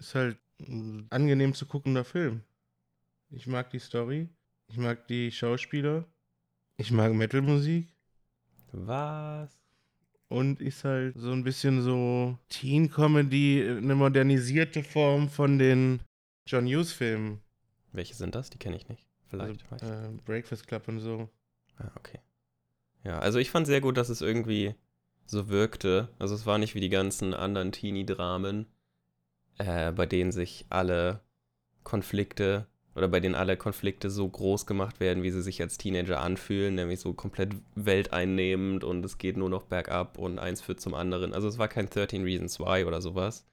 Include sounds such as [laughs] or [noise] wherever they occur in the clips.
ist halt ein angenehm zu guckender Film. Ich mag die Story, ich mag die Schauspieler, ich mag Metalmusik. Was? Und ist halt so ein bisschen so Teen-Comedy, eine modernisierte Form von den John Hughes-Filmen. Welche sind das? Die kenne ich nicht. Vielleicht. Also, äh, Breakfast Club und so. Ah, okay. Ja, also ich fand sehr gut, dass es irgendwie so wirkte. Also es war nicht wie die ganzen anderen Teenie-Dramen, äh, bei denen sich alle Konflikte oder bei denen alle Konflikte so groß gemacht werden, wie sie sich als Teenager anfühlen, nämlich so komplett welteinnehmend und es geht nur noch bergab und eins führt zum anderen. Also es war kein 13 Reasons Why oder sowas,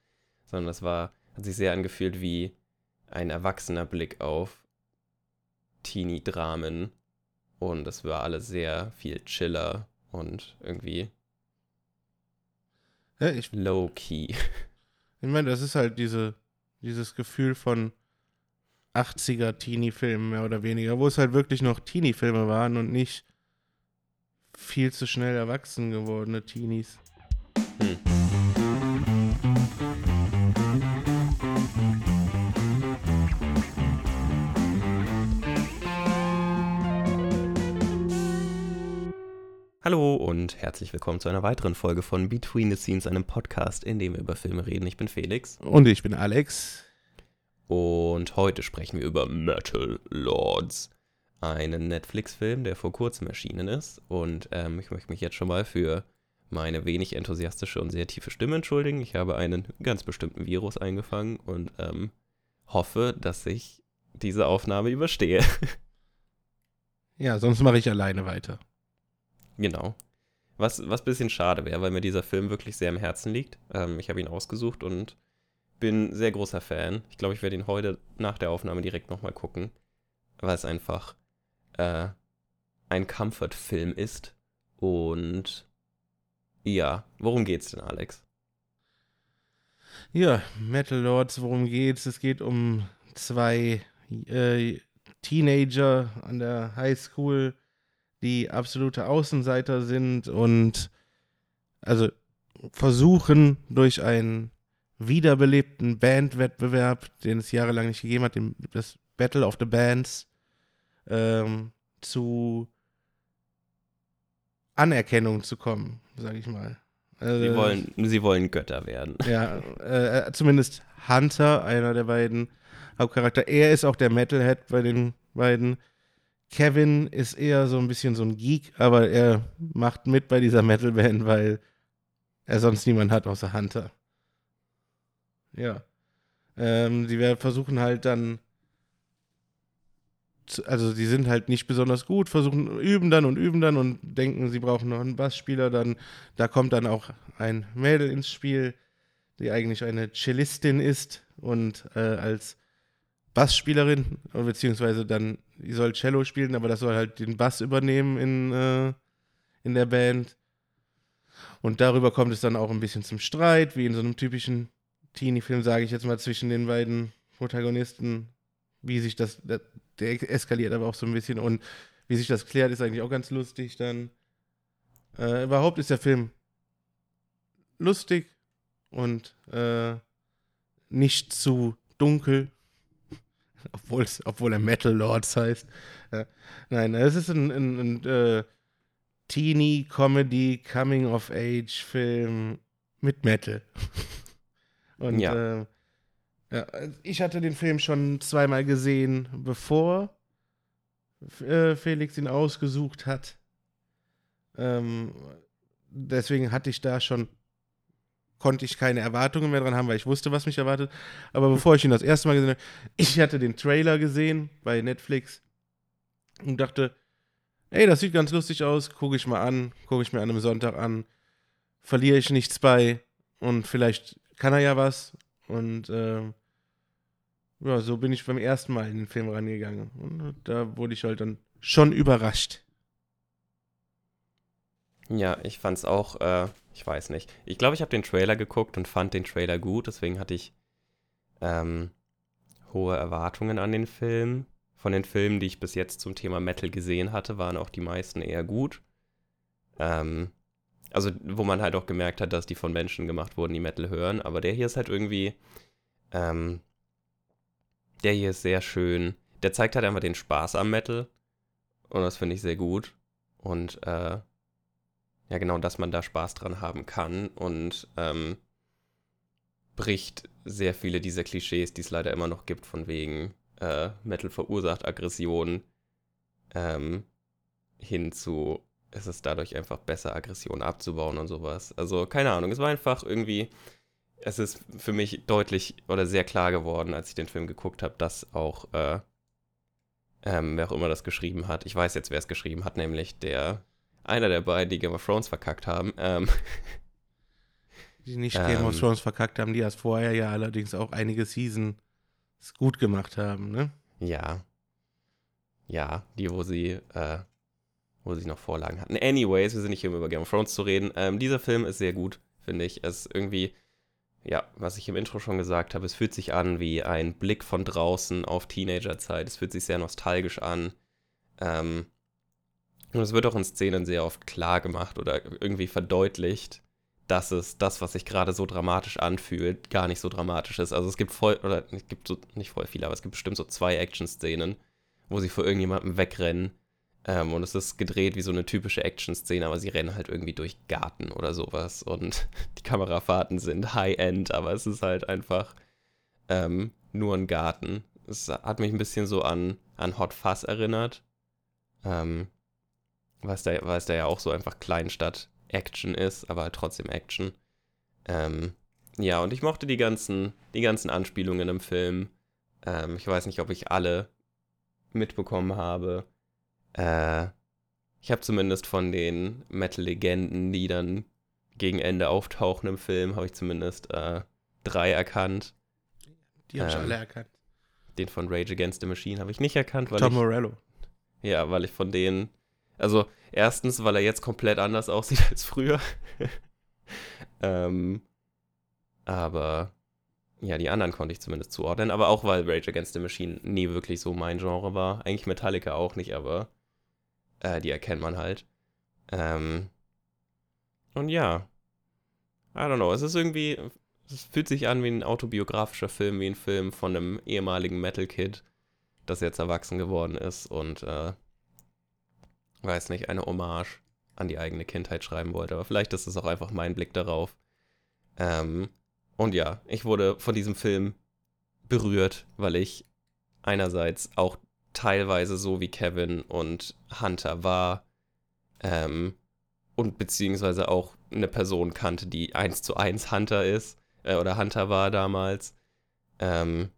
sondern es war, hat sich sehr angefühlt wie ein erwachsener Blick auf Teenie-Dramen und es war alles sehr viel chiller und irgendwie Ja, low-key. [laughs] ich meine, das ist halt diese, dieses Gefühl von 80er Teenie-Filmen mehr oder weniger, wo es halt wirklich noch Teenie-Filme waren und nicht viel zu schnell erwachsen gewordene Teenies. Hm. Hallo und herzlich willkommen zu einer weiteren Folge von Between the Scenes, einem Podcast, in dem wir über Filme reden. Ich bin Felix Und ich bin Alex. und heute sprechen wir über Metal Lords, einen Netflix-Film, der vor kurzem erschienen ist. Und ähm, ich möchte mich jetzt schon mal für meine wenig enthusiastische und sehr tiefe Stimme entschuldigen. Ich habe einen ganz bestimmten Virus eingefangen und ähm, hoffe, dass ich diese Aufnahme überstehe. [laughs] Ja, sonst mache ich alleine weiter. Genau. Was, was ein bisschen schade wäre, weil mir dieser Film wirklich sehr am Herzen liegt. Ähm, ich habe ihn ausgesucht und bin sehr großer Fan. Ich glaube, ich werde ihn heute nach der Aufnahme direkt nochmal gucken, weil es einfach äh, ein Comfort-Film ist. Und ja, worum geht's denn, Alex? Ja, Metal Lords, worum geht's? Es geht um zwei äh, Teenager an der Highschool, die absolute Außenseiter sind und also versuchen durch einen wiederbelebten Bandwettbewerb, den es jahrelang nicht gegeben hat, den, das Battle of the Bands, ähm, zu Anerkennung zu kommen, sage ich mal. Sie Äh, wollen, sie wollen Götter werden. [laughs] ja, äh, zumindest Hunter, einer der beiden Hauptcharakter. Er ist auch der Metalhead bei den beiden. Kevin ist eher so ein bisschen so ein Geek, aber er macht mit bei dieser Metalband, weil er sonst niemanden hat außer Hunter. Ja. Ähm, die werden versuchen halt dann, zu, also die sind halt nicht besonders gut, versuchen, üben dann und üben dann und denken, sie brauchen noch einen Bassspieler, dann, da kommt dann auch ein Mädel ins Spiel, die eigentlich eine Cellistin ist und äh, als Bassspielerin, beziehungsweise dann, die soll Cello spielen, aber das soll halt den Bass übernehmen in, äh, in der Band. Und darüber kommt es dann auch ein bisschen zum Streit, wie in so einem typischen Teenie-Film, sage ich jetzt mal, zwischen den beiden Protagonisten, wie sich das, der, der eskaliert aber auch so ein bisschen und wie sich das klärt, ist eigentlich auch ganz lustig dann. Äh, überhaupt ist der Film lustig und äh, nicht zu dunkel, [laughs] Obwohl's, obwohl er Metal Lords heißt. Ja. Nein, es ist ein, ein, ein äh, Teenie-Comedy, Coming-of-Age-Film mit Metal. [laughs] Und Ja. äh, ja, ich hatte den Film schon zweimal gesehen, bevor äh, Felix ihn ausgesucht hat. Ähm, deswegen hatte ich da schon, konnte ich keine Erwartungen mehr dran haben, weil ich wusste, was mich erwartet. Aber bevor ich ihn das erste Mal gesehen habe, ich hatte den Trailer gesehen bei Netflix und dachte, ey, das sieht ganz lustig aus, gucke ich mal an, gucke ich mir an einem Sonntag an, verliere ich nichts bei und vielleicht kann er ja was. Und ähm, ja, so bin ich beim ersten Mal in den Film rangegangen. Und da wurde ich halt dann schon überrascht. Ja, ich fand's auch, äh, ich weiß nicht. Ich glaube, ich habe den Trailer geguckt und fand den Trailer gut, deswegen hatte ich ähm, hohe Erwartungen an den Film. Von den Filmen, die ich bis jetzt zum Thema Metal gesehen hatte, waren auch die meisten eher gut. Ähm, also, wo man halt auch gemerkt hat, dass die von Menschen gemacht wurden, die Metal hören. Aber der hier ist halt irgendwie Ähm, der hier ist sehr schön. Der zeigt halt einfach den Spaß am Metal. Und das finde ich sehr gut. Und äh, ja, genau, dass man da Spaß dran haben kann. Und ähm, bricht sehr viele dieser Klischees, die es leider immer noch gibt, von wegen äh, Metal verursacht Aggression, ähm, hin zu, es ist dadurch einfach besser, Aggression abzubauen und sowas. Also, keine Ahnung, es war einfach irgendwie, es ist für mich deutlich oder sehr klar geworden, als ich den Film geguckt habe, dass auch, äh, ähm, wer auch immer das geschrieben hat, ich weiß jetzt, wer es geschrieben hat, nämlich der, einer der beiden, die Game of Thrones verkackt haben, ähm, [laughs] die nicht Game of ähm. Thrones verkackt haben, die erst vorher ja allerdings auch einige Seasons gut gemacht haben, ne? Ja. Ja, die, wo sie, äh, wo sie noch Vorlagen hatten. Anyways, wir sind nicht hier, um über Game of Thrones zu reden. Ähm, dieser Film ist sehr gut, finde ich. Es ist irgendwie, ja, was ich im Intro schon gesagt habe, es fühlt sich an wie ein Blick von draußen auf Teenagerzeit. Es fühlt sich sehr nostalgisch an. Ähm, und es wird auch in Szenen sehr oft klar gemacht oder irgendwie verdeutlicht, dass es das, was sich gerade so dramatisch anfühlt, gar nicht so dramatisch ist. Also es gibt voll, oder es gibt so, nicht voll viele, aber es gibt bestimmt so zwei Action-Szenen, wo sie vor irgendjemandem wegrennen. Ähm, und es ist gedreht wie so eine typische Action-Szene, aber sie rennen halt irgendwie durch Garten oder sowas. Und [laughs] die Kamerafahrten sind High-End, aber es ist halt einfach ähm, nur ein Garten. Es hat mich ein bisschen so an, an Hot Fuzz erinnert. Ähm, weil es da, da ja auch so einfach Kleinstadt Action ist, aber halt trotzdem Action. Ähm, ja, und ich mochte die ganzen, die ganzen Anspielungen im Film. Ähm, ich weiß nicht, ob ich alle mitbekommen habe. Äh, ich habe zumindest von den Metal-Legenden, die dann gegen Ende auftauchen im Film, habe ich zumindest äh, drei erkannt. Die habe ich ähm, alle erkannt. Den von Rage Against the Machine habe ich nicht erkannt, weil Tom ich, Morello. Ja, weil ich von denen also erstens, weil er jetzt komplett anders [laughs] aussieht als früher. [laughs] ähm, aber ja, die anderen konnte ich zumindest zuordnen. Aber auch, weil Rage Against the Machine nie wirklich so mein Genre war. Eigentlich Metallica auch nicht, aber äh, die erkennt man halt. Ähm, und ja, I don't know, es ist irgendwie, es fühlt sich an wie ein autobiografischer Film, wie ein Film von einem ehemaligen Metal-Kid, das jetzt erwachsen geworden ist und äh, weiß nicht, eine Hommage an die eigene Kindheit schreiben wollte. Aber vielleicht ist es auch einfach mein Blick darauf. Ähm, und ja, ich wurde von diesem Film berührt, weil ich einerseits auch teilweise so wie Kevin und Hunter war ähm, und beziehungsweise auch eine Person kannte, die eins zu eins Hunter ist äh, oder Hunter war damals. Ähm,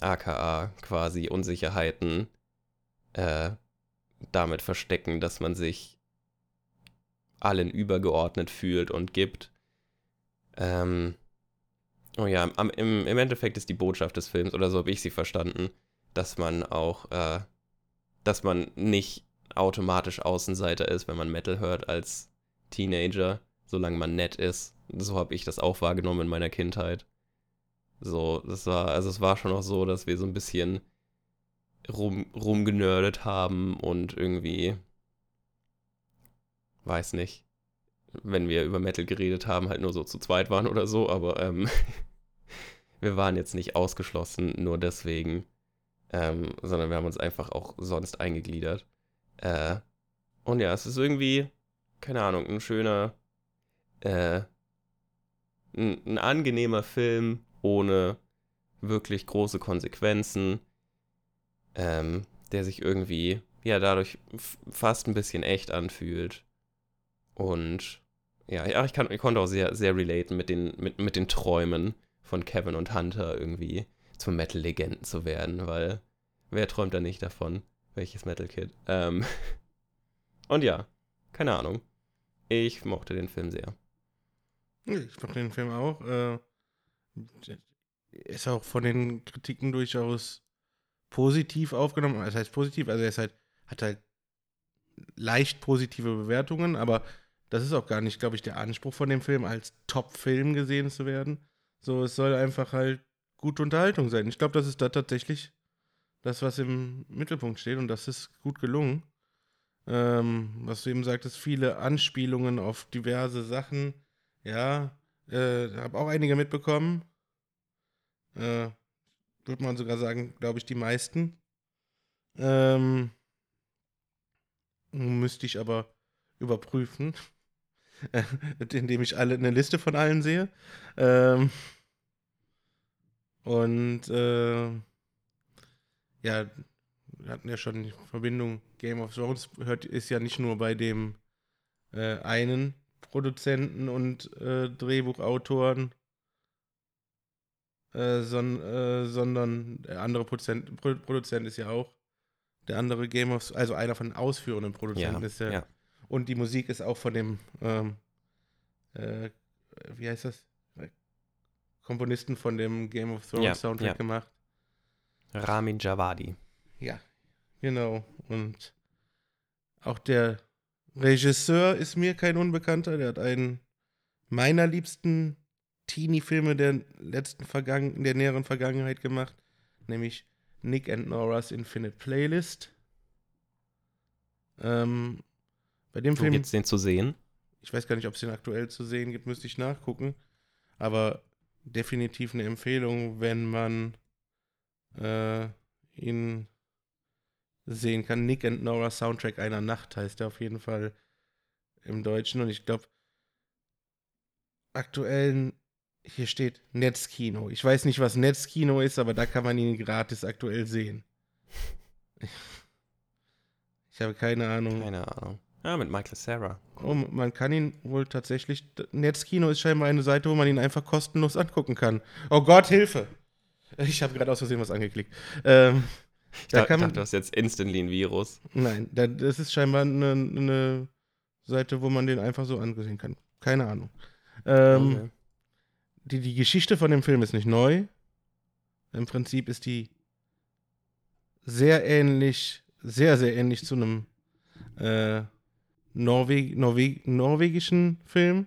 aka quasi Unsicherheiten äh, damit verstecken, dass man sich allen übergeordnet fühlt und gibt. Ähm, oh ja, am, im, im Endeffekt ist die Botschaft des Films, oder so habe ich sie verstanden, dass man auch, äh, dass man nicht automatisch Außenseiter ist, wenn man Metal hört als Teenager, solange man nett ist. So habe ich das auch wahrgenommen in meiner Kindheit. So, das war, also es war schon auch so, dass wir so ein bisschen rum, rumgenördet haben und irgendwie, weiß nicht, wenn wir über Metal geredet haben, halt nur so zu zweit waren oder so, aber ähm, [laughs] wir waren jetzt nicht ausgeschlossen, nur deswegen, ähm, sondern wir haben uns einfach auch sonst eingegliedert. Äh, und ja, es ist irgendwie, keine Ahnung, ein schöner, äh, ein, ein angenehmer Film ohne wirklich große Konsequenzen ähm, der sich irgendwie, ja, dadurch fast ein bisschen echt anfühlt. Und ja, ja ich, kann, ich konnte auch sehr, sehr relaten mit den, mit, mit den Träumen von Kevin und Hunter irgendwie zum Metal-Legenden zu werden, weil wer träumt da nicht davon? Welches Metal-Kid? Ähm, [laughs] und ja, keine Ahnung. Ich mochte den Film sehr. Ich mochte den Film auch. Äh, ist auch von den Kritiken durchaus positiv aufgenommen. Das heißt positiv, also er ist halt, hat halt leicht positive Bewertungen, aber das ist auch gar nicht, glaube ich, der Anspruch von dem Film, als Top-Film gesehen zu werden. So, es soll einfach halt gute Unterhaltung sein. Ich glaube, das ist da tatsächlich das, was im Mittelpunkt steht und das ist gut gelungen. Ähm, was du eben sagtest, viele Anspielungen auf diverse Sachen. Ja, äh, habe auch einige mitbekommen. Äh, Würde man sogar sagen, glaube ich, die meisten. Ähm, müsste ich aber überprüfen, [laughs] indem ich alle eine Liste von allen sehe. Ähm, und äh, ja, wir hatten ja schon die Verbindung Game of Thrones hört, ist ja nicht nur bei dem äh, einen Produzenten und äh, Drehbuchautoren, äh, son, äh, sondern der andere Produzent, Pro Produzent ist ja auch der andere Game of also einer von den ausführenden Produzenten Ja, ist der. ja. Und die Musik ist auch von dem, ähm, äh, wie heißt das? Komponisten von dem Game of Thrones Ja, Soundtrack gemacht. Ramin Javadi. Ja, genau. Und auch der Regisseur ist mir kein Unbekannter. Der hat einen meiner liebsten Teenie-Filme der letzten Vergangen der näheren Vergangenheit gemacht, nämlich Nick and Nora's Infinite Playlist. Ähm, bei dem Wo Film, gibt's den zu sehen? ich weiß gar nicht, ob es den aktuell zu sehen gibt, müsste ich nachgucken. Aber definitiv eine Empfehlung, wenn man äh, ihn sehen kann. Nick and Nora Soundtrack einer Nacht heißt der auf jeden Fall im Deutschen. Und ich glaube, aktuell, hier steht Netzkino. Ich weiß nicht, was Netzkino ist, aber da kann man ihn gratis aktuell sehen. Ich habe keine Ahnung. Keine Ahnung. Ja, mit Michael Sarah. Oh, man kann ihn wohl tatsächlich. Netzkino ist scheinbar eine Seite, wo man ihn einfach kostenlos angucken kann. Oh Gott, Hilfe! Ich habe gerade aus Versehen was angeklickt. Ähm, Ich, Da dachte, kann man- dachte, du hast jetzt instantly ein Virus. nein, da, das ist scheinbar eine, eine Seite, wo man den einfach so angesehen kann. Keine Ahnung. Ähm, Okay. Die, die Geschichte von dem Film ist nicht neu. Im Prinzip ist die sehr ähnlich, sehr, sehr ähnlich zu einem äh, Norweg, Norweg, norwegischen Film.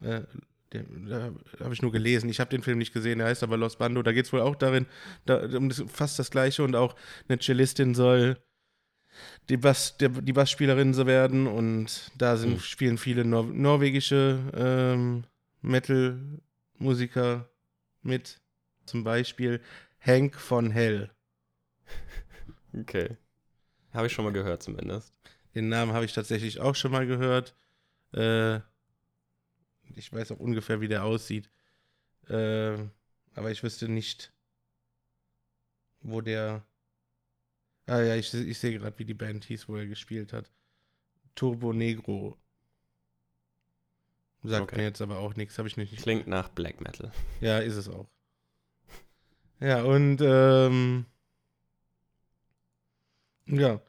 Äh, da habe ich nur gelesen. Ich habe den Film nicht gesehen. Der heißt aber Los Bando. Da geht es wohl auch darin, da, um das, fast das Gleiche und auch eine Cellistin soll die, Bass, der, die Bassspielerin so werden und da sind, Hm. spielen viele Nor norwegische ähm, Metal-Musiker mit. Zum Beispiel Hank von Hell. [laughs] Okay. Habe ich schon mal gehört zumindest. Den Namen habe ich tatsächlich auch schon mal gehört. Äh, ich weiß auch ungefähr, wie der aussieht. Äh, aber ich wüsste nicht, wo der. Ah ja, ich, ich sehe gerade, wie die Band hieß, wo er gespielt hat. Turbo Negro. Sagt Okay. mir jetzt aber auch nichts, habe ich nicht. Klingt nach Black Metal. Ja, ist es auch. Ja, und ähm, ja,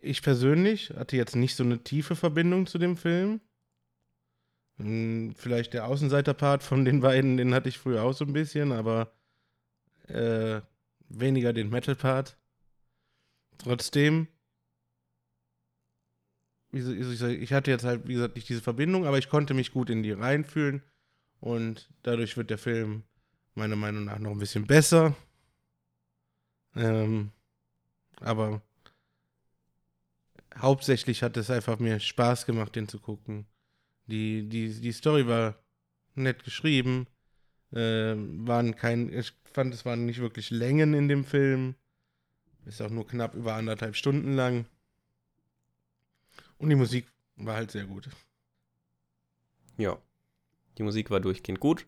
ich persönlich hatte jetzt nicht so eine tiefe Verbindung zu dem Film. Hm, Vielleicht der Außenseiter-Part von den beiden, den hatte ich früher auch so ein bisschen, aber äh, weniger den Metal-Part. Trotzdem, wie so- wie soll ich hatte jetzt halt, wie gesagt, nicht diese Verbindung, aber ich konnte mich gut in die reinfühlen und dadurch wird der Film meiner Meinung nach noch ein bisschen besser. Ähm, aber hauptsächlich hat es einfach mir Spaß gemacht, den zu gucken. Die, die, die Story war nett geschrieben. Ähm, waren kein, ich fand, es waren nicht wirklich Längen in dem Film. Ist auch nur knapp über anderthalb Stunden lang. Und die Musik war halt sehr gut. Ja. Die Musik war durchgehend gut.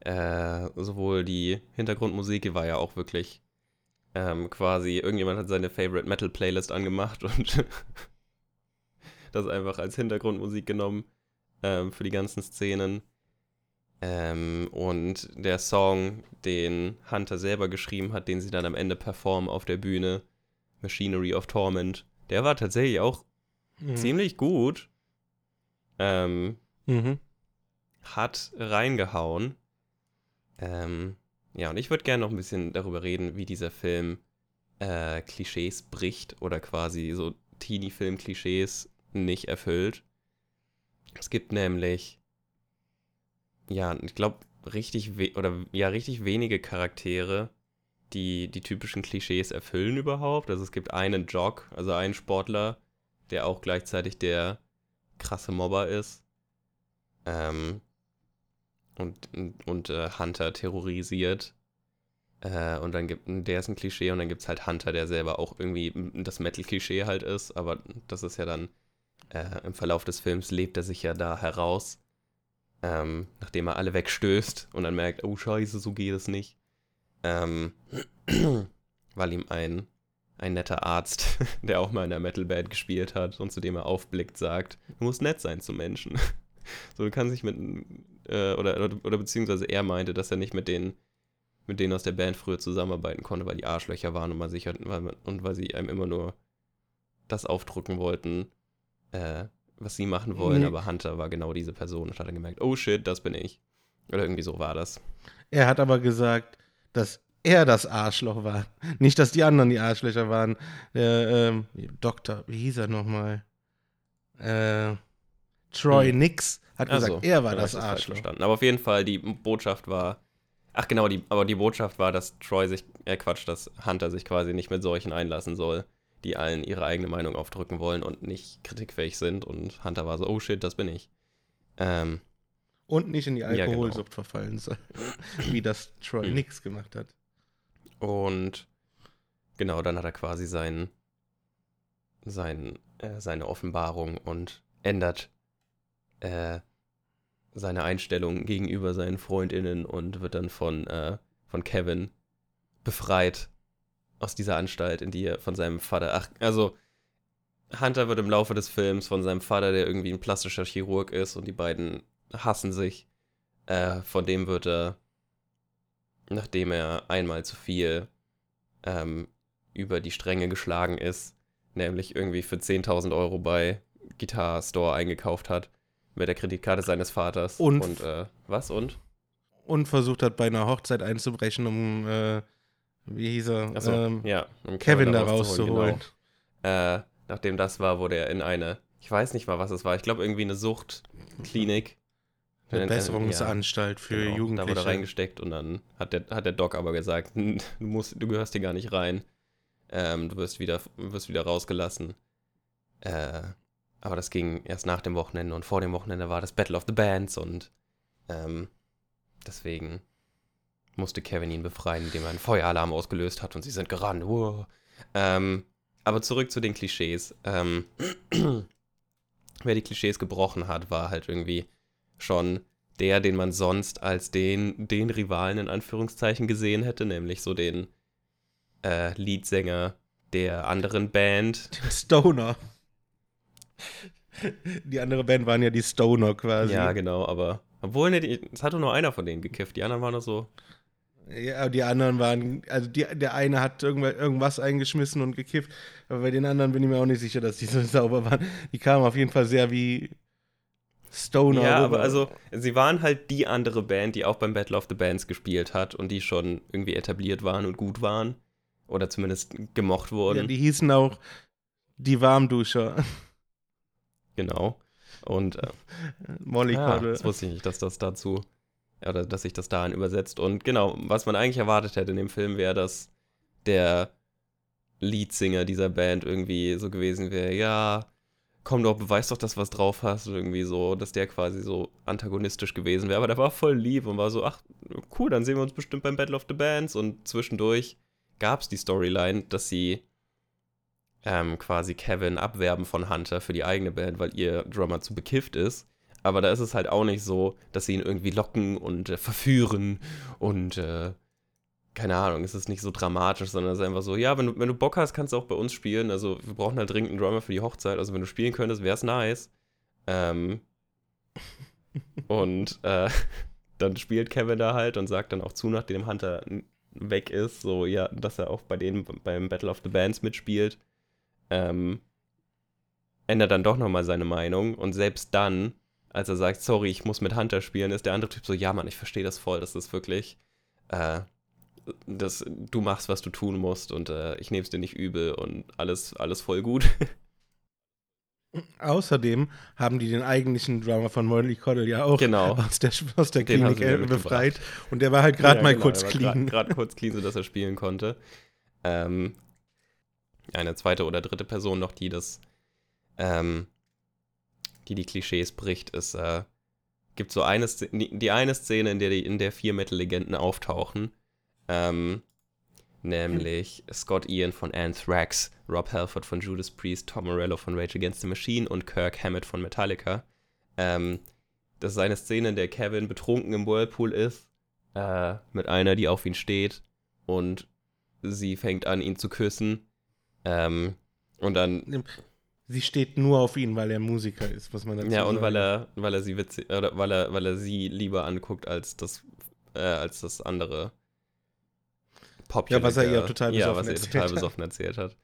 Äh, sowohl die Hintergrundmusik, die war ja auch wirklich ähm, quasi, irgendjemand hat seine Favorite Metal Playlist angemacht und [laughs] das einfach als Hintergrundmusik genommen ähm, für die ganzen Szenen. Ähm, und der Song, den Hunter selber geschrieben hat, den sie dann am Ende performen auf der Bühne, Machinery of Torment, der war tatsächlich auch Mhm. ziemlich gut. Ähm, Mhm. hat reingehauen. Ähm, ja, und ich würde gerne noch ein bisschen darüber reden, wie dieser Film äh, Klischees bricht oder quasi so Teenie-Film-Klischees nicht erfüllt. Es gibt nämlich, ja, ich glaube, richtig oder ja, richtig wenige Charaktere, die die typischen Klischees erfüllen überhaupt. Also es gibt einen Jock, also einen Sportler, der auch gleichzeitig der krasse Mobber ist. Ähm, und, und äh, Hunter terrorisiert. Äh, und dann gibt der ist ein Klischee und dann gibt es halt Hunter, der selber auch irgendwie das Metal-Klischee halt ist, aber das ist ja dann äh, im Verlauf des Films lebt er sich ja da heraus, ähm, nachdem er alle wegstößt und dann merkt, oh scheiße, so geht es nicht. Ähm, [clears throat] weil ihm ein, ein netter Arzt, [laughs] der auch mal in der Metal-Band gespielt hat und zu dem er aufblickt, sagt, du musst nett sein zu Menschen. [laughs] so, du kannst nicht mit, äh, oder, oder, oder beziehungsweise er meinte, dass er nicht mit den mit denen aus der Band früher zusammenarbeiten konnte, weil die Arschlöcher waren und, man sich halt, weil und weil sie einem immer nur das aufdrücken wollten, äh, was sie machen wollen, nee. aber Hunter war genau diese Person und hat dann gemerkt, oh shit, das bin ich. Oder irgendwie so war das. Er hat aber gesagt, dass er das Arschloch war. Nicht, dass die anderen die Arschlöcher waren. Der ähm, Doktor, wie hieß er nochmal? Äh, Troy hm. Nix hat gesagt, so, er war das Arschloch. Aber auf jeden Fall, die Botschaft war, ach genau, die, aber die Botschaft war, dass Troy sich, äh Quatsch, dass Hunter sich quasi nicht mit solchen einlassen soll die allen ihre eigene Meinung aufdrücken wollen und nicht kritikfähig sind. Und Hunter war so, oh shit, das bin ich. Ähm, und nicht in die Alkoholsucht ja, genau. verfallen soll, [laughs] wie das Troy hm. nix gemacht hat. Und genau, dann hat er quasi sein, sein, äh, seine Offenbarung und ändert äh, seine Einstellung gegenüber seinen FreundInnen und wird dann von, äh, von Kevin befreit aus dieser Anstalt, in die er von seinem Vater. Ach, also Hunter wird im Laufe des Films von seinem Vater, der irgendwie ein plastischer Chirurg ist, und die beiden hassen sich. Äh, von dem wird er, nachdem er einmal zu viel ähm, über die Stränge geschlagen ist, nämlich irgendwie für 10.000 Euro bei Guitar Store eingekauft hat, mit der Kreditkarte seines Vaters. Und, und äh, was und? Und versucht hat, bei einer Hochzeit einzubrechen, um äh, wie hieß er? So, ähm, ja, um Kevin, Kevin da rauszuholen. Genau. Äh, nachdem das war, wurde er in eine, ich weiß nicht mal, was es war, ich glaube irgendwie eine Suchtklinik. Eine Besserungsanstalt für genau, Jugendliche. Da wurde reingesteckt und dann hat der, hat der Doc aber gesagt, [laughs] du, musst, du gehörst hier gar nicht rein. Ähm, du wirst wieder, wirst wieder rausgelassen. Äh, aber das ging erst nach dem Wochenende und vor dem Wochenende war das Battle of the Bands und ähm, deswegen musste Kevin ihn befreien, indem er einen Feueralarm ausgelöst hat und sie sind gerannt. Wow. Ähm, aber zurück zu den Klischees. Ähm, [clears throat] wer die Klischees gebrochen hat, war halt irgendwie schon der, den man sonst als den, den Rivalen in Anführungszeichen gesehen hätte, nämlich so den äh, Leadsänger der anderen Band. [laughs] Stoner. Die andere Band waren ja die Stoner quasi. Ja, genau, aber obwohl, ne, es hatte nur einer von denen gekifft, die anderen waren nur so. Ja, die anderen waren, also die, der eine hat irgendwas eingeschmissen und gekifft, aber bei den anderen bin ich mir auch nicht sicher, dass die so [laughs] sauber waren. Die kamen auf jeden Fall sehr wie Stoner. Ja, aber also, sie waren halt die andere Band, die auch beim Battle of the Bands gespielt hat und die schon irgendwie etabliert waren und gut waren. Oder zumindest gemocht wurden. Ja, die hießen auch die Warmduscher. Genau. Und äh, [laughs] Molly ah, Das wusste ich nicht, dass das dazu oder dass sich das dahin übersetzt. Und genau, was man eigentlich erwartet hätte in dem Film wäre, dass der Leadsinger dieser Band irgendwie so gewesen wäre, ja, komm doch, beweis doch, dass du was drauf hast. irgendwie so, dass der quasi so antagonistisch gewesen wäre. Aber der war voll lieb und war so, ach, cool, dann sehen wir uns bestimmt beim Battle of the Bands. Und zwischendurch gab es die Storyline, dass sie ähm, quasi Kevin abwerben von Hunter für die eigene Band, weil ihr Drummer zu bekifft ist. Aber da ist es halt auch nicht so, dass sie ihn irgendwie locken und äh, verführen und äh, keine Ahnung, es ist nicht so dramatisch, sondern es ist einfach so, ja, wenn du, wenn du Bock hast, kannst du auch bei uns spielen. Also wir brauchen halt dringend einen Drummer für die Hochzeit. Also wenn du spielen könntest, wäre es nice. Ähm, [laughs] und äh, [laughs] dann spielt Kevin da halt und sagt dann auch zu, nachdem Hunter weg ist, so ja, dass er auch bei denen beim Battle of the Bands mitspielt. Ähm, ändert dann doch nochmal seine Meinung und selbst dann als er sagt, sorry, ich muss mit Hunter spielen, ist der andere Typ so, ja Mann, ich verstehe das voll, das ist wirklich, äh, das, du machst, was du tun musst und äh, ich nehme es dir nicht übel und alles, alles voll gut. [laughs] Außerdem haben die den eigentlichen Drummer von Molly Coddle ja auch genau. aus der, aus der Klinik befreit. Und der war halt gerade ja, mal genau, kurz clean. Gerade kurz clean, sodass er spielen konnte. Ähm, eine zweite oder dritte Person noch, die das ähm, die die Klischees bricht, ist äh, gibt so eine Szene, die eine Szene, in der die, in der vier Metal-Legenden auftauchen. Ähm, nämlich Scott Ian von Anthrax, Rob Halford von Judas Priest, Tom Morello von Rage Against the Machine und Kirk Hammett von Metallica. Ähm, das ist eine Szene, in der Kevin betrunken im Whirlpool ist, äh, mit einer, die auf ihn steht und sie fängt an, ihn zu küssen. Ähm, und dann. Sie steht nur auf ihn, weil er Musiker ist, was man dazu Ja, und sagen. weil er, weil er sie witzig, oder weil er, weil er sie lieber anguckt als das, äh, als das andere Popular. Ja, was er ihr total besoffen, ja, was er erzählt, total besoffen erzählt hat.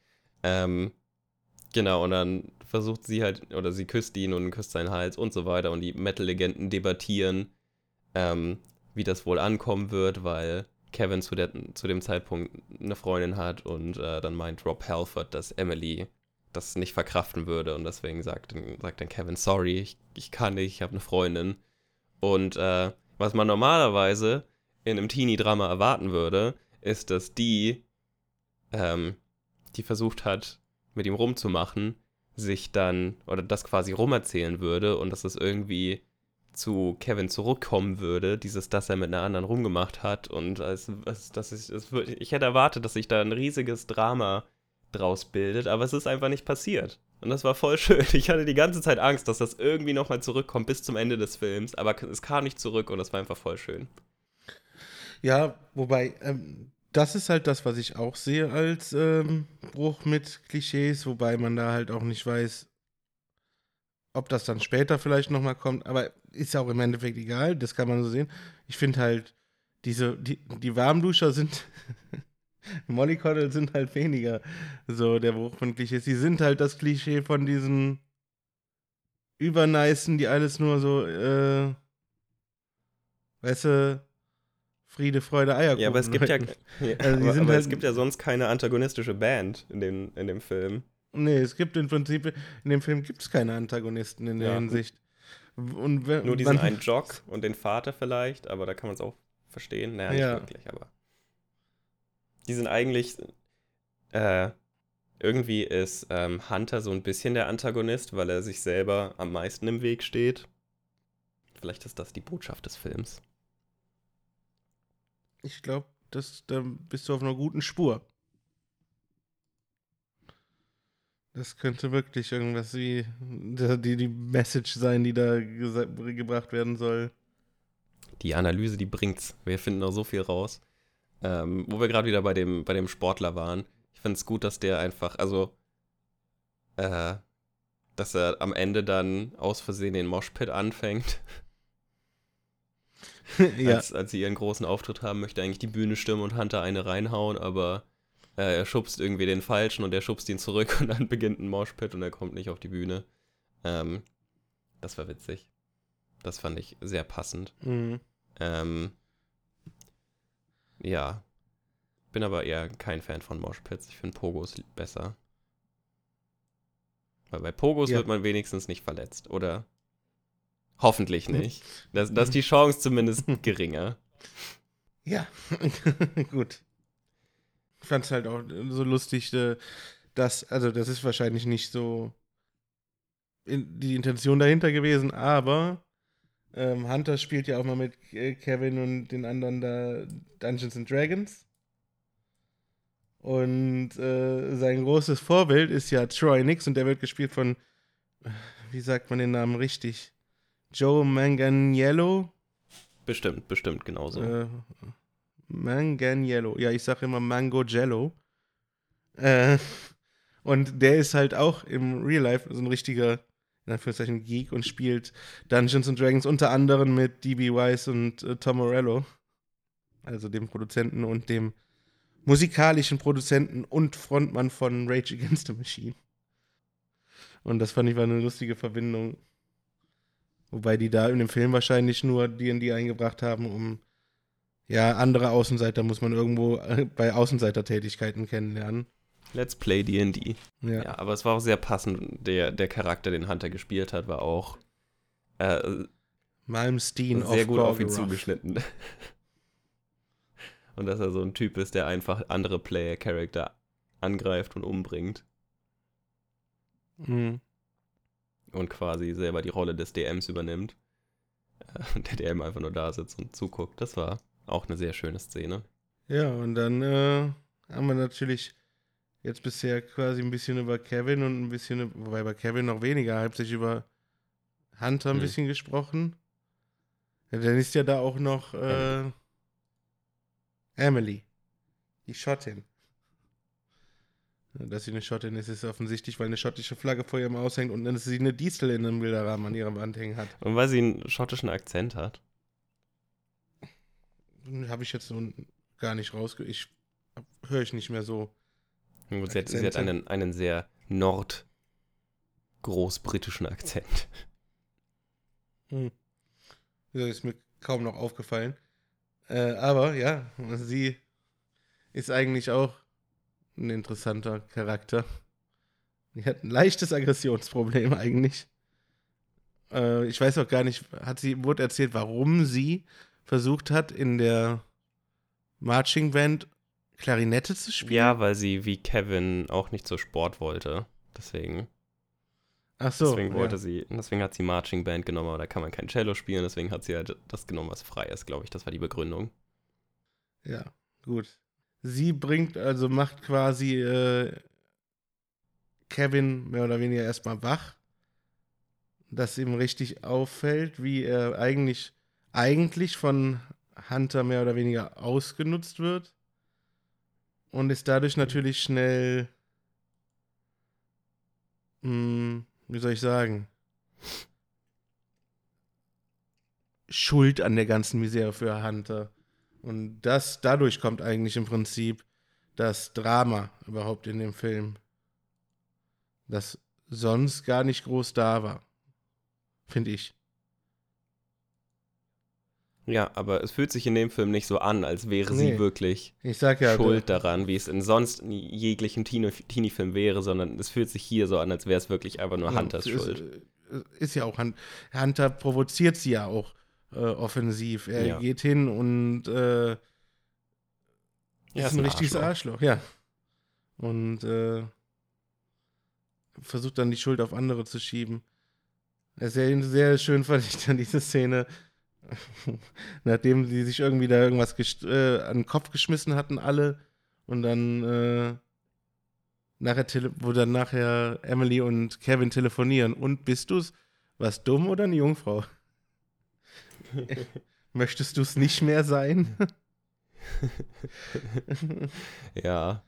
Ähm, genau, und dann versucht sie halt, oder sie küsst ihn und küsst seinen Hals und so weiter. Und die Metal-Legenden debattieren, ähm, wie das wohl ankommen wird, weil Kevin zu, der, zu dem Zeitpunkt eine Freundin hat und äh, dann meint Rob Halford, dass Emily das nicht verkraften würde und deswegen sagt, sagt dann Kevin, sorry, ich, ich kann nicht, ich habe eine Freundin. Und äh, was man normalerweise in einem Teenie-Drama erwarten würde, ist, dass die, ähm, die versucht hat, mit ihm rumzumachen, sich dann, oder das quasi rumerzählen würde und dass es irgendwie zu Kevin zurückkommen würde, dieses, dass er mit einer anderen rumgemacht hat und als, als, dass ich, es, ich hätte erwartet, dass sich da ein riesiges Drama draus bildet, aber es ist einfach nicht passiert. Und das war voll [laughs] schön. Ich hatte die ganze Zeit Angst, dass das irgendwie nochmal zurückkommt bis zum Ende des Films, aber es kam nicht zurück und das war einfach voll schön. Ja, wobei, ähm, das ist halt das, was ich auch sehe als ähm, Bruch mit Klischees, wobei man da halt auch nicht weiß, ob das dann später vielleicht nochmal kommt, aber ist ja auch im Endeffekt egal, das kann man so sehen. Ich finde halt, diese, die, die Warmduscher sind, [laughs] Mollycoddle sind halt weniger so der Bruch von Klischees. Die sind halt das Klischee von diesen Übernicen, die alles nur so, äh, weißt du, Friede, Freude, Eierkuchen. Ja, aber es gibt ja, [laughs] ja also aber, aber halt, es gibt ja sonst keine antagonistische Band in dem, in dem Film. Nee, es gibt im Prinzip, in dem Film gibt es keine Antagonisten in der ja. Hinsicht. Und wenn, Nur diesen einen [laughs] Jock und den Vater vielleicht, aber da kann man es auch verstehen. Naja, nicht ja. wirklich, aber. Die sind eigentlich. Äh, irgendwie ist ähm, Hunter so ein bisschen der Antagonist, weil er sich selber am meisten im Weg steht. Vielleicht ist das die Botschaft des Films. Ich glaube, da bist du auf einer guten Spur. Das könnte wirklich irgendwas wie die, die Message sein, die da gebracht werden soll. Die Analyse, die bringt's. Wir finden noch so viel raus. Ähm, wo wir gerade wieder bei dem, bei dem Sportler waren. Ich finde es gut, dass der einfach, also, äh, dass er am Ende dann aus Versehen den Moshpit anfängt. [laughs] ja. als, als sie ihren großen Auftritt haben, möchte eigentlich die Bühne stürmen und Hunter eine reinhauen, aber äh, er schubst irgendwie den Falschen und er schubst ihn zurück [laughs] und dann beginnt ein Moshpit und er kommt nicht auf die Bühne. Ähm, das war witzig. Das fand ich sehr passend. Mhm. Ähm, ja. Bin aber eher kein Fan von Moshpits. Ich finde Pogos besser. Weil bei Pogos ja. wird man wenigstens nicht verletzt, oder? Hoffentlich nicht. Da ist die Chance zumindest [laughs] geringer. Ja, [laughs] gut. Ich fand es halt auch so lustig, äh, dass, also das ist wahrscheinlich nicht so die Intention dahinter gewesen, aber ähm, Hunter spielt ja auch mal mit Kevin und den anderen da Dungeons and Dragons. Und äh, sein großes Vorbild ist ja Troy Nix und der wird gespielt von, wie sagt man den Namen richtig? Joe Manganiello. Bestimmt, bestimmt, genauso. Äh, Manganiello. Ja, ich sage immer Mango Jello. Äh, und der ist halt auch im Real Life so ein richtiger, in Anführungszeichen, Geek und spielt Dungeons and Dragons unter anderem mit DB Wise und äh, Tom Morello. Also dem Produzenten und dem musikalischen Produzenten und Frontmann von Rage Against the Machine. Und das fand ich war eine lustige Verbindung. Wobei die da in dem Film wahrscheinlich nur D&D eingebracht haben, um ja, andere Außenseiter muss man irgendwo äh, bei Außenseitertätigkeiten kennenlernen. Let's play D&D. Ja. ja. aber es war auch sehr passend. Der, der Charakter, den Hunter gespielt hat, war auch äh, Malmsteen sehr gut auf ihn zugeschnitten. [laughs] und dass er so ein Typ ist, der einfach andere Player-Charakter angreift und umbringt. Mhm und quasi selber die Rolle des DMs übernimmt. äh, der, der immer einfach nur da sitzt und zuguckt. Das war auch eine sehr schöne Szene. Ja, und dann äh, haben wir natürlich jetzt bisher quasi ein bisschen über Kevin und ein bisschen, wobei bei Kevin noch weniger, hauptsächlich über Hunter ein Hm. bisschen gesprochen. Ja, dann ist ja da auch noch äh, Emily, die Schottin. Dass sie eine Schottin ist, ist offensichtlich, weil eine schottische Flagge vor ihrem aushängt und dann sie eine Distel in einem Bilderrahmen an ihrer Wand hängen hat. Und weil sie einen schottischen Akzent hat. Habe ich jetzt so gar nicht rausge... Ich höre ich nicht mehr so. Und Sie hat, sie hat einen, einen sehr nordgroßbritischen Akzent. Hm. Ja, ist mir kaum noch aufgefallen. Äh, aber ja, sie ist eigentlich auch ein interessanter Charakter. Die hat ein leichtes Aggressionsproblem [laughs] eigentlich. Äh, ich weiß auch gar nicht, hat sie, wurde erzählt, warum sie versucht hat, in der Marching Band Klarinette zu spielen? Ja, weil sie wie Kevin auch nicht zur Sport wollte. Deswegen. Ach so. deswegen wollte ja. sie, deswegen hat sie Marching Band genommen, aber da kann man kein Cello spielen, deswegen hat sie halt das genommen, was frei ist, glaube ich. Das war die Begründung. Ja, gut. Sie bringt, also macht quasi äh, Kevin mehr oder weniger erstmal wach, dass ihm richtig auffällt, wie er eigentlich, eigentlich von Hunter mehr oder weniger ausgenutzt wird und ist dadurch natürlich schnell, mh, wie soll ich sagen, schuld an der ganzen Misere für Hunter. Und das, dadurch kommt eigentlich im Prinzip das Drama überhaupt in dem Film. Das sonst gar nicht groß da war. Finde ich. Ja, aber es fühlt sich in dem Film nicht so an, als wäre Nee. sie wirklich Ich sag ja, schuld daran, wie es in sonst jeglichen Teenie- Teenie-Film wäre, sondern es fühlt sich hier so an, als wäre es wirklich einfach nur Hunters ist, Schuld. äh, Ist ja auch Hun- Hunter provoziert sie ja auch äh, offensiv. Er Ja. geht hin und äh, Ja, ist ein ein richtiges Arschloch. Arschloch, ja. Und äh, versucht dann die Schuld auf andere zu schieben. Sehr, sehr schön fand ich dann diese Szene, [laughs] nachdem sie sich irgendwie da irgendwas äh, an den Kopf geschmissen hatten, alle. Und dann, äh, nachher wo dann nachher Emily und Kevin telefonieren. Und bist du's? Was dumm oder eine Jungfrau? [laughs] Möchtest du es nicht mehr sein? [laughs] Ja.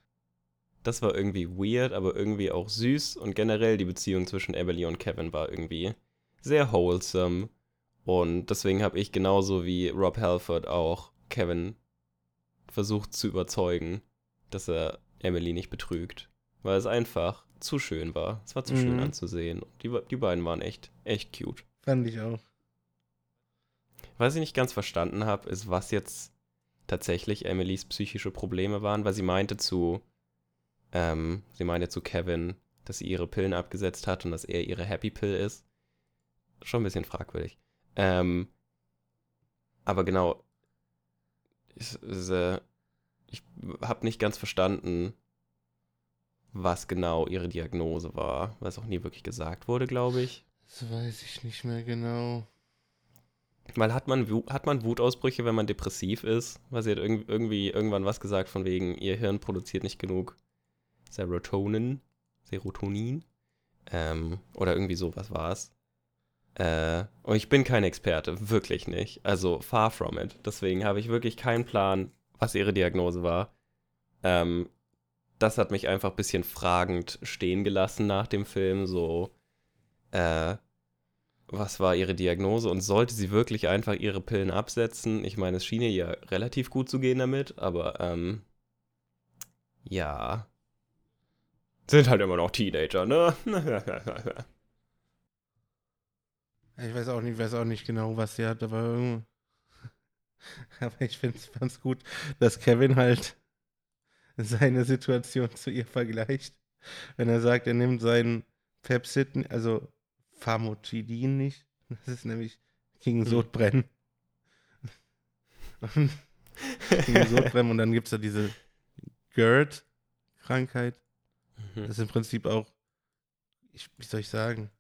Das war irgendwie weird, aber irgendwie auch süß. Und generell die Beziehung zwischen Emily und Kevin war irgendwie sehr wholesome. Und deswegen habe ich genauso wie Rob Halford auch Kevin versucht zu überzeugen, dass er Emily nicht betrügt. Weil es einfach zu schön war. Es war zu schön Mhm. anzusehen. Und die, die beiden waren echt, echt cute. Fand ich auch. Was ich nicht ganz verstanden habe, ist, was jetzt tatsächlich Emilys psychische Probleme waren, weil sie meinte zu, ähm, sie meinte zu Kevin, dass sie ihre Pillen abgesetzt hat und dass er ihre Happy Pill ist. Schon ein bisschen fragwürdig. Ähm, aber genau, ich, äh, ich habe nicht ganz verstanden, was genau ihre Diagnose war, es auch nie wirklich gesagt wurde, glaube ich. Das weiß ich nicht mehr genau. Weil hat man, hat man Wutausbrüche, wenn man depressiv ist? Weil sie hat irg irgendwie irgendwann was gesagt von wegen, ihr Hirn produziert nicht genug Serotonin. Serotonin? Ähm, oder irgendwie sowas war es. Äh, und ich bin kein Experte, wirklich nicht. Also far from it. Deswegen habe ich wirklich keinen Plan, was ihre Diagnose war. Ähm, das hat mich einfach ein bisschen fragend stehen gelassen nach dem Film. So, äh, was war ihre Diagnose und sollte sie wirklich einfach ihre Pillen absetzen? Ich meine, es schien ihr ja relativ gut zu gehen damit, aber ähm, ja. Sind halt immer noch Teenager, ne? [laughs] Ich weiß auch nicht, weiß auch nicht genau, was sie hat, aber. [laughs] Aber ich finde es ganz gut, dass Kevin halt seine Situation zu ihr vergleicht. Wenn er sagt, er nimmt seinen Pepsid, also Famotidin nicht. [laughs] Das ist nämlich gegen Hm. Sodbrennen. Und [laughs] gegen Sodbrennen und dann gibt es da diese GERD-Krankheit. Das ist im Prinzip auch, ich, wie soll ich sagen,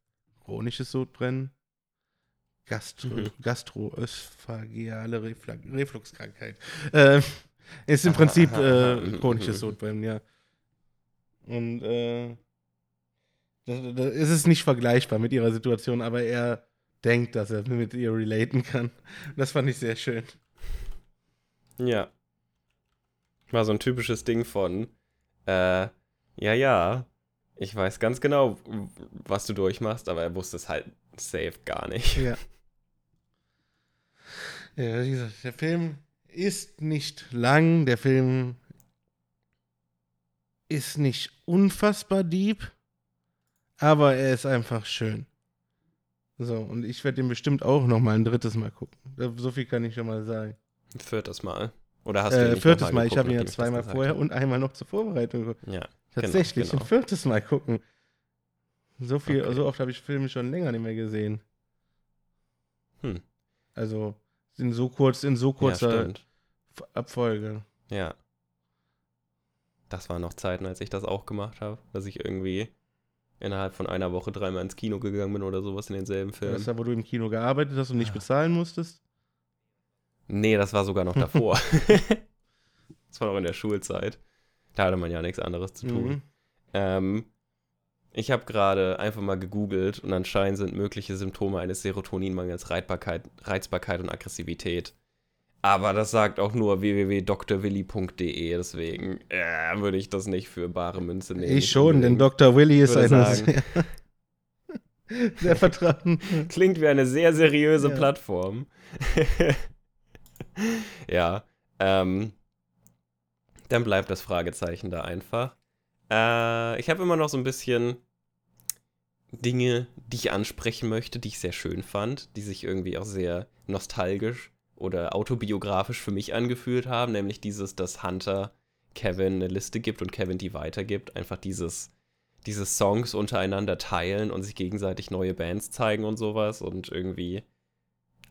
chronisches Sodbrennen. Gastro, Mhm. gastroösphageale Refla Refluxkrankheit. Äh, ist im Prinzip äh, Mhm. [laughs] chronisches Sodbrennen, ja. Und äh, das ist es nicht vergleichbar mit ihrer Situation, aber er denkt, dass er mit ihr relaten kann. Das fand ich sehr schön. Ja. War so ein typisches Ding von, äh, ja, ja, ich weiß ganz genau, was du durchmachst, aber er wusste es halt safe gar nicht. Ja. Ja, wie gesagt, der Film ist nicht lang, der Film ist nicht unfassbar deep, aber er ist einfach schön. So, und ich werde den bestimmt auch noch mal ein drittes Mal gucken. Da- So viel kann ich schon mal sagen. Ein viertes Mal. Oder hast du ihn Äh, viertes Mal, ich geguckt, habe ihn ja ich zweimal vorher und einmal noch zur Vorbereitung geguckt. Ja, Tatsächlich, genau. ein viertes Mal gucken. So viel, Okay. so oft habe ich Filme schon länger nicht mehr gesehen. Hm. Also in so kurz, in so ja, kurzer. F- Abfolge. Ja. Das waren noch Zeiten, als ich das auch gemacht habe, dass ich irgendwie innerhalb von einer Woche dreimal ins Kino gegangen bin oder sowas in denselben Das Film. ist ja, wo du im Kino gearbeitet hast und nicht bezahlen musstest. Nee, das war sogar noch [laughs] davor. [laughs] das war noch in der Schulzeit. Da hatte man ja nichts anderes zu tun. Mhm. Ähm, ich habe gerade einfach mal gegoogelt und anscheinend sind mögliche Symptome eines Serotoninmangels Reizbarkeit, Reizbarkeit und Aggressivität. Aber das sagt auch nur www.drwilli.de, deswegen äh, würde ich das nicht für bare Münze nehmen. Ich schon, denn. Dr. Willy ist würde eine sagen. sehr, [laughs] sehr vertrauen. Klingt wie eine sehr seriöse Ja. Plattform. [laughs] ja, ähm, dann bleibt das Fragezeichen da einfach. Äh, ich habe immer noch so ein bisschen Dinge, die ich ansprechen möchte, die ich sehr schön fand, die sich irgendwie auch sehr nostalgisch oder autobiografisch für mich angefühlt haben, nämlich dieses, dass Hunter Kevin eine Liste gibt und Kevin die weitergibt, einfach dieses diese Songs untereinander teilen und sich gegenseitig neue Bands zeigen und sowas und irgendwie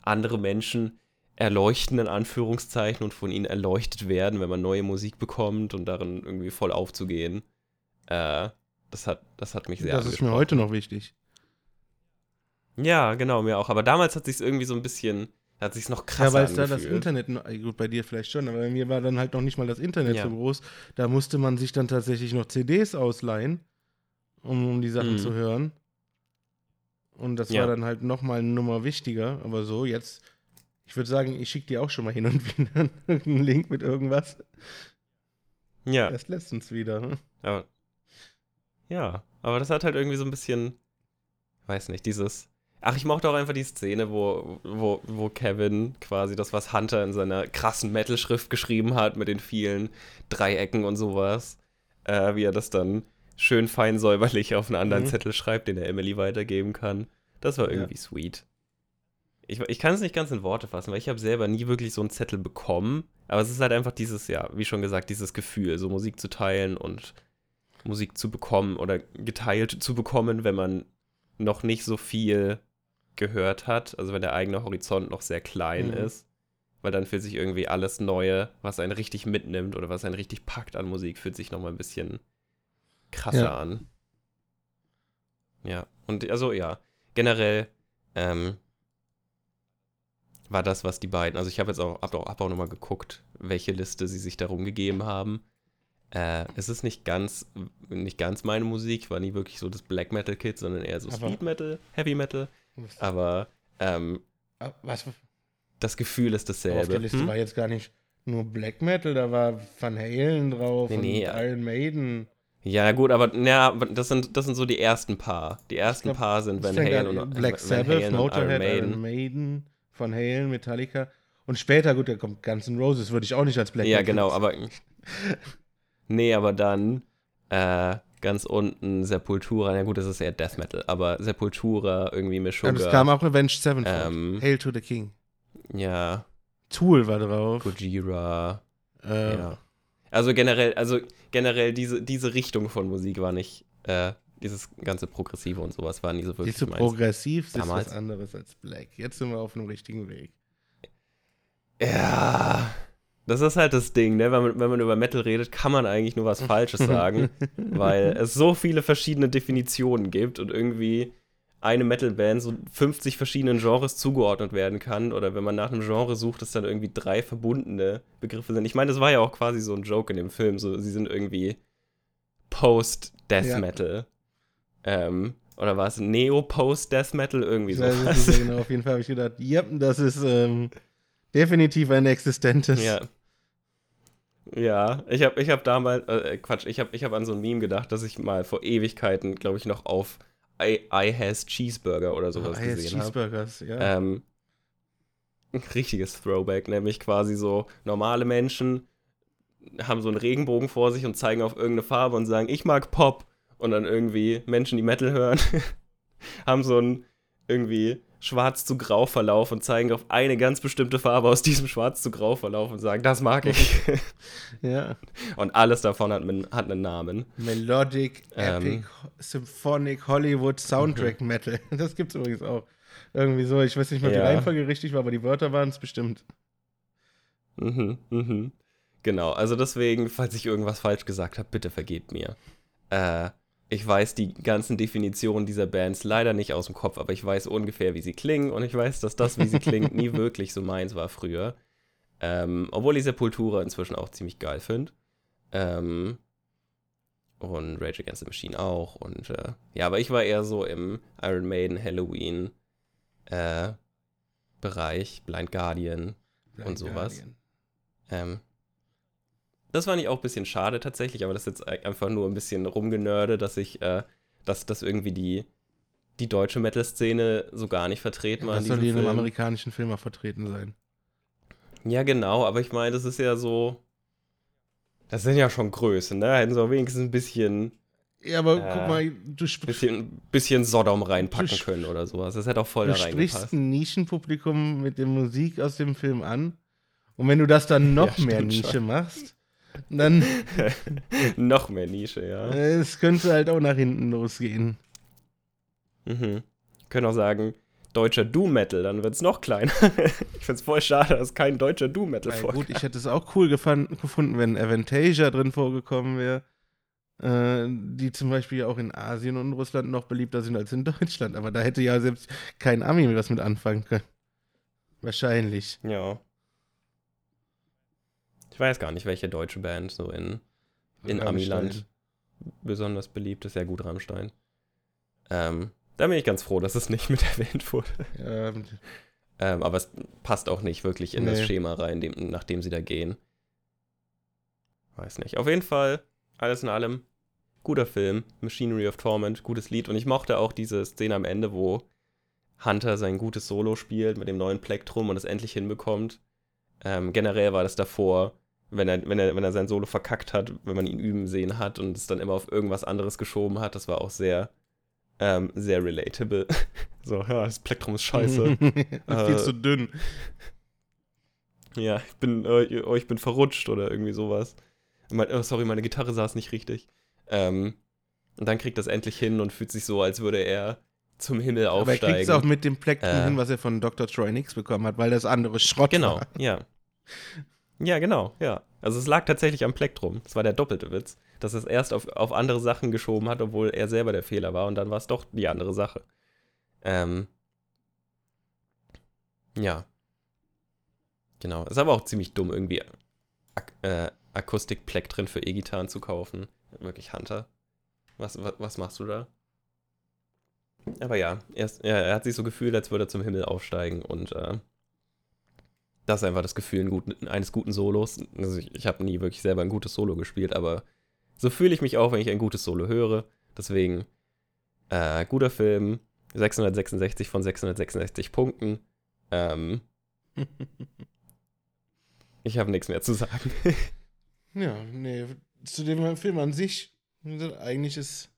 andere Menschen erleuchten in Anführungszeichen und von ihnen erleuchtet werden, wenn man neue Musik bekommt und darin irgendwie voll aufzugehen. Äh, das hat, das hat mich sehr Das ist mir heute noch wichtig. Ja, genau, mir auch. Aber damals hat sich irgendwie so ein bisschen, hat sich noch Ja, krasser weil es da das. Internet, noch- äh, gut, bei dir vielleicht schon, aber bei mir war dann halt noch nicht mal das Internet Ja. so groß. Da musste man sich dann tatsächlich noch CDs ausleihen, um, um die Sachen Mhm. zu hören. Und das Ja. war dann halt noch mal eine Nummer wichtiger. Aber so, jetzt, ich würde sagen, ich schicke dir auch schon mal hin und [laughs] wieder einen Link mit irgendwas. ja. Erst letztens wieder. hm? Aber, ja, aber das hat halt irgendwie so ein bisschen, weiß nicht, dieses. Ach, ich mochte auch einfach die Szene, wo, wo, wo Kevin quasi das, was Hunter in seiner krassen Metal-Schrift geschrieben hat, mit den vielen Dreiecken und sowas, äh, wie er das dann schön fein säuberlich auf einen anderen Mhm. Zettel schreibt, den er Emily weitergeben kann. Das war Ja. irgendwie sweet. Ich, ich kann es nicht ganz in Worte fassen, weil ich habe selber nie wirklich so einen Zettel bekommen. Aber es ist halt einfach dieses, ja, wie schon gesagt, dieses Gefühl, so Musik zu teilen und Musik zu bekommen oder geteilt zu bekommen, wenn man noch nicht so viel gehört hat, also wenn der eigene Horizont noch sehr klein Mhm. ist, weil dann fühlt sich irgendwie alles Neue, was einen richtig mitnimmt oder was einen richtig packt an Musik, fühlt sich nochmal ein bisschen krasser Ja. an. Ja, und also ja, generell ähm, war das, was die beiden, also ich habe jetzt auch, hab auch, hab auch nochmal geguckt, welche Liste sie sich darum gegeben haben. Äh, es ist nicht ganz, nicht ganz meine Musik, war nie wirklich so das Black Metal Kid, sondern eher so Aber- Speed Metal, Heavy Metal. Aber ähm, Ah, Was das Gefühl ist auf dasselbe. der Liste Hm? war jetzt gar nicht nur Black Metal, da war Van Halen drauf Nee, und nee, ja. Iron Maiden. Ja, gut, aber ja, aber das sind, das sind so die ersten paar. Die ersten glaub, paar sind Van Halen und Black Van Sabbath, Halen und Iron Motorhead, Maiden. Iron Maiden, Van Halen, Metallica. Und später, gut, da kommt Guns N' Roses, würde ich auch nicht als Black Ja, Metal genau, aber. [laughs] nee, aber dann äh, ganz unten Sepultura. Na gut, das ist eher Death Metal, aber Sepultura, irgendwie Meshuggah. das kam auch Avenged Sevenfold. Ähm, Hail to the King. ja, Tool war drauf. Gojira. Äh, Ja. Also generell, also generell diese, diese Richtung von Musik war nicht, äh, dieses ganze Progressive und sowas war nie so wirklich du, meins. progressiv ist Damals. was anderes als Black. Jetzt sind wir auf dem richtigen Weg. Ja, das ist halt das Ding, ne? Wenn man, wenn man über Metal redet, kann man eigentlich nur was [laughs] Falsches sagen, weil es so viele verschiedene Definitionen gibt und irgendwie eine Metal-Band so 50 verschiedenen Genres zugeordnet werden kann oder wenn man nach einem Genre sucht, dass dann irgendwie drei verbundene Begriffe sind. Ich meine, das war ja auch quasi so ein Joke in dem Film. So, sie sind irgendwie Post-Death ja. Metal. Ähm, oder war es Neo-Post-Death Metal? Irgendwie so. Genau, auf jeden Fall habe ich gedacht, ja, das ist ähm, definitiv ein existentes. Ja. Ja, ich habe ich hab damals, äh, Quatsch, ich habe ich hab an so ein Meme gedacht, dass ich mal vor Ewigkeiten, glaube ich, noch auf I, I Has Cheeseburger oder sowas oh, gesehen habe. Cheeseburgers, ja. Ähm, ein richtiges Throwback, nämlich quasi so normale Menschen haben so einen Regenbogen vor sich und zeigen auf irgendeine Farbe und sagen, ich mag Pop. Und dann irgendwie Menschen, die Metal hören, [laughs] haben so einen irgendwie schwarz zu grau Verlauf und zeigen auf eine ganz bestimmte Farbe aus diesem schwarz zu grau Verlauf und sagen, das mag ich. [laughs] ja. Und alles davon hat, hat einen Namen. Melodic, ähm, Epic, Symphonic, Hollywood, Soundtrack mhm. Metal. [laughs] Das gibt's übrigens auch. Irgendwie so, ich weiß nicht mal, ob ja. die Reihenfolge richtig war, aber die Wörter waren es bestimmt. Mhm, mhm. Genau, also deswegen, falls ich irgendwas falsch gesagt habe, bitte vergebt mir. Äh, ich weiß die ganzen Definitionen dieser Bands leider nicht aus dem Kopf, aber ich weiß ungefähr, wie sie klingen und ich weiß, dass das, wie sie klingt, nie [laughs] wirklich so meins war früher. Ähm, obwohl ich Sepultura inzwischen auch ziemlich geil finde. Ähm, und Rage Against the Machine auch. Und äh, ja, aber ich war eher so im Iron Maiden, Halloween äh, Bereich, Blind Guardian Blind und sowas. Guardian. Ähm, das fand ich auch ein bisschen schade tatsächlich, aber das ist jetzt einfach nur ein bisschen rumgenörde, dass ich, äh, dass das irgendwie die, die deutsche Metal-Szene so gar nicht vertreten war. Ja, das soll in einem amerikanischen Film auch vertreten sein. Ja, genau, aber ich meine, das ist ja so. Das sind ja schon Größen, ne? Hätten sie auch wenigstens ein bisschen. Ja, aber äh, guck mal, du bisschen, bisschen Sodom reinpacken können oder sowas. Das hätte auch voll da reingepasst. Du sprichst ein Nischenpublikum mit der Musik aus dem Film an. Und wenn du das dann noch [laughs] ja, mehr Nische schon. machst, dann. [laughs] Noch mehr Nische, ja. Es könnte halt auch nach hinten losgehen. Mhm. Können auch sagen, deutscher Doom-Metal, dann wird es noch kleiner. [laughs] ich finde es voll schade, dass kein deutscher Doom-Metal ja, vorkommt. Gut, ich hätte es auch cool gefunden, wenn Avantasia drin vorgekommen wäre. Äh, die zum Beispiel auch in Asien und Russland noch beliebter sind als in Deutschland. Aber da hätte ja selbst kein Ami was mit anfangen können. Wahrscheinlich. Ja. Ich weiß gar nicht, welche deutsche Band so in, in Amiland besonders beliebt ist. Ja, gut, Rammstein. Ähm, da bin ich ganz froh, dass es nicht [laughs] mit erwähnt wurde. Ja. ähm, aber es passt auch nicht wirklich in nee. das Schema rein, dem, nachdem sie da gehen. Weiß nicht. Auf jeden Fall, alles in allem, guter Film. Machinery of Torment, gutes Lied. Und ich mochte auch diese Szene am Ende, wo Hunter sein gutes Solo spielt mit dem neuen Plektrum und es endlich hinbekommt. Ähm, generell war das davor wenn er, wenn er, wenn er sein Solo verkackt hat, wenn man ihn üben sehen hat und es dann immer auf irgendwas anderes geschoben hat, das war auch sehr, ähm, sehr relatable. [laughs] so, ja, das Plektrum ist scheiße. [laughs] äh, viel zu dünn. Ja, ich bin, äh, oh, ich bin verrutscht oder irgendwie sowas. oh, sorry, meine Gitarre saß nicht richtig. Ähm, und dann kriegt das endlich hin und fühlt sich so, als würde er zum Himmel aufsteigen. Aber er kriegt es auch mit dem Plektrum äh, hin, was er von Dr. Troy Nix bekommen hat, weil das andere Schrott genau, war. Genau, ja. [laughs] Ja, genau, ja. Also es lag tatsächlich am Plektrum. Das war der doppelte Witz, dass es erst auf, auf andere Sachen geschoben hat, obwohl er selber der Fehler war und dann war es doch die andere Sache. Ähm. Ja. Genau. Ist aber auch ziemlich dumm, irgendwie Ak äh, Akustik-Plektren für E-Gitarren zu kaufen. Wirklich Hunter. Was, was, was machst du da? Aber ja, er, ist, ja, er hat sich so gefühlt, als würde er zum Himmel aufsteigen und äh, das ist einfach das Gefühl guten, eines guten Solos. Also ich, ich habe nie wirklich selber ein gutes Solo gespielt, aber so fühle ich mich auch, wenn ich ein gutes Solo höre. Deswegen, äh, guter Film, 666 von 666 Punkten. Ähm, [laughs] ich habe nichts mehr zu sagen. [laughs] ja, nee, zu dem Film an sich, eigentlich ist,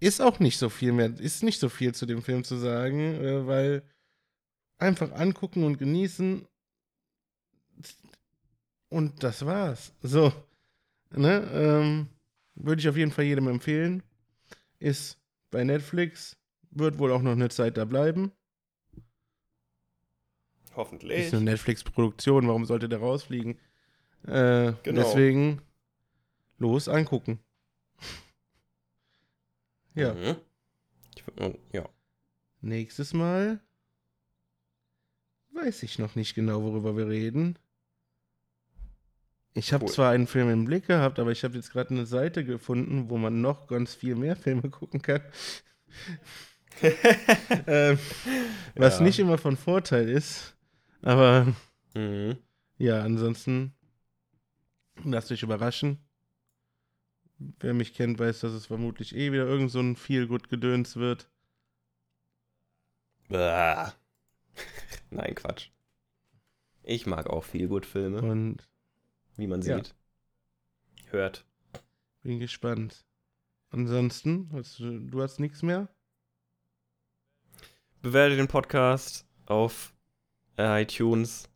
ist auch nicht so viel mehr, ist nicht so viel zu dem Film zu sagen, äh, weil einfach angucken und genießen und das war's. So, ne, ähm, würde ich auf jeden Fall jedem empfehlen. Ist bei Netflix, wird wohl auch noch eine Zeit da bleiben. Hoffentlich. Ist eine Netflix-Produktion, warum sollte der rausfliegen? Äh, genau. Deswegen los angucken. [laughs] ja. Mhm. Ich, ja. nächstes Mal weiß ich noch nicht genau, worüber wir reden. Ich habe Cool. zwar einen Film im Blick gehabt, aber ich habe jetzt gerade eine Seite gefunden, wo man noch ganz viel mehr [laughs] Filme gucken kann. [laughs] ähm, was Ja. nicht immer von Vorteil ist. Aber Mhm. ja, ansonsten lasst euch überraschen. Wer mich kennt, weiß, dass es vermutlich eh wieder irgend so ein Feel-Good-Gedöns wird. Bäh. [laughs] Nein, Quatsch. Ich mag auch viel gut Filme, Und wie man Ja. sieht. Hört. bin gespannt. Ansonsten, hast du, du hast nichts mehr? Bewertet den Podcast auf äh, iTunes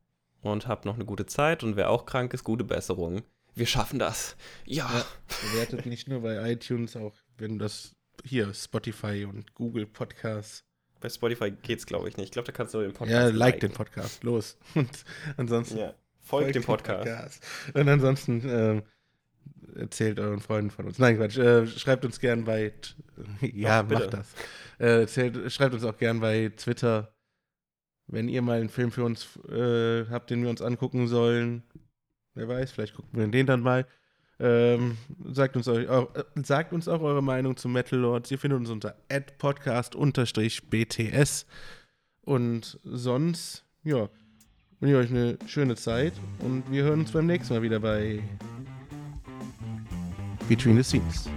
und habt noch eine gute Zeit. Und wer auch krank ist, gute Besserung. Wir schaffen das. Ja. Ja. Bewertet nicht nur bei iTunes, auch wenn das hier Spotify und Google Podcasts. Bei Spotify geht's, glaube ich, nicht. Ich glaube, da kannst du den Podcast ja, like liken. den Podcast, los. [laughs] Und ansonsten Ja. Folgt dem Podcast. Podcast. Und ansonsten ähm, erzählt euren Freunden von uns. Nein, Quatsch. Äh, schreibt uns gern bei. [laughs] Ja, Doch, macht das. Äh, erzählt, schreibt uns auch gern bei Twitter, wenn ihr mal einen Film für uns äh, habt, den wir uns angucken sollen. Wer weiß, vielleicht gucken wir den dann mal. Ähm, sagt, uns euch auch, äh, sagt uns auch eure Meinung zu Metal Lords. Ihr findet uns unter podcast-bts. Und sonst, ja, wünsche euch eine schöne Zeit und wir hören uns beim nächsten Mal wieder bei Between the Scenes.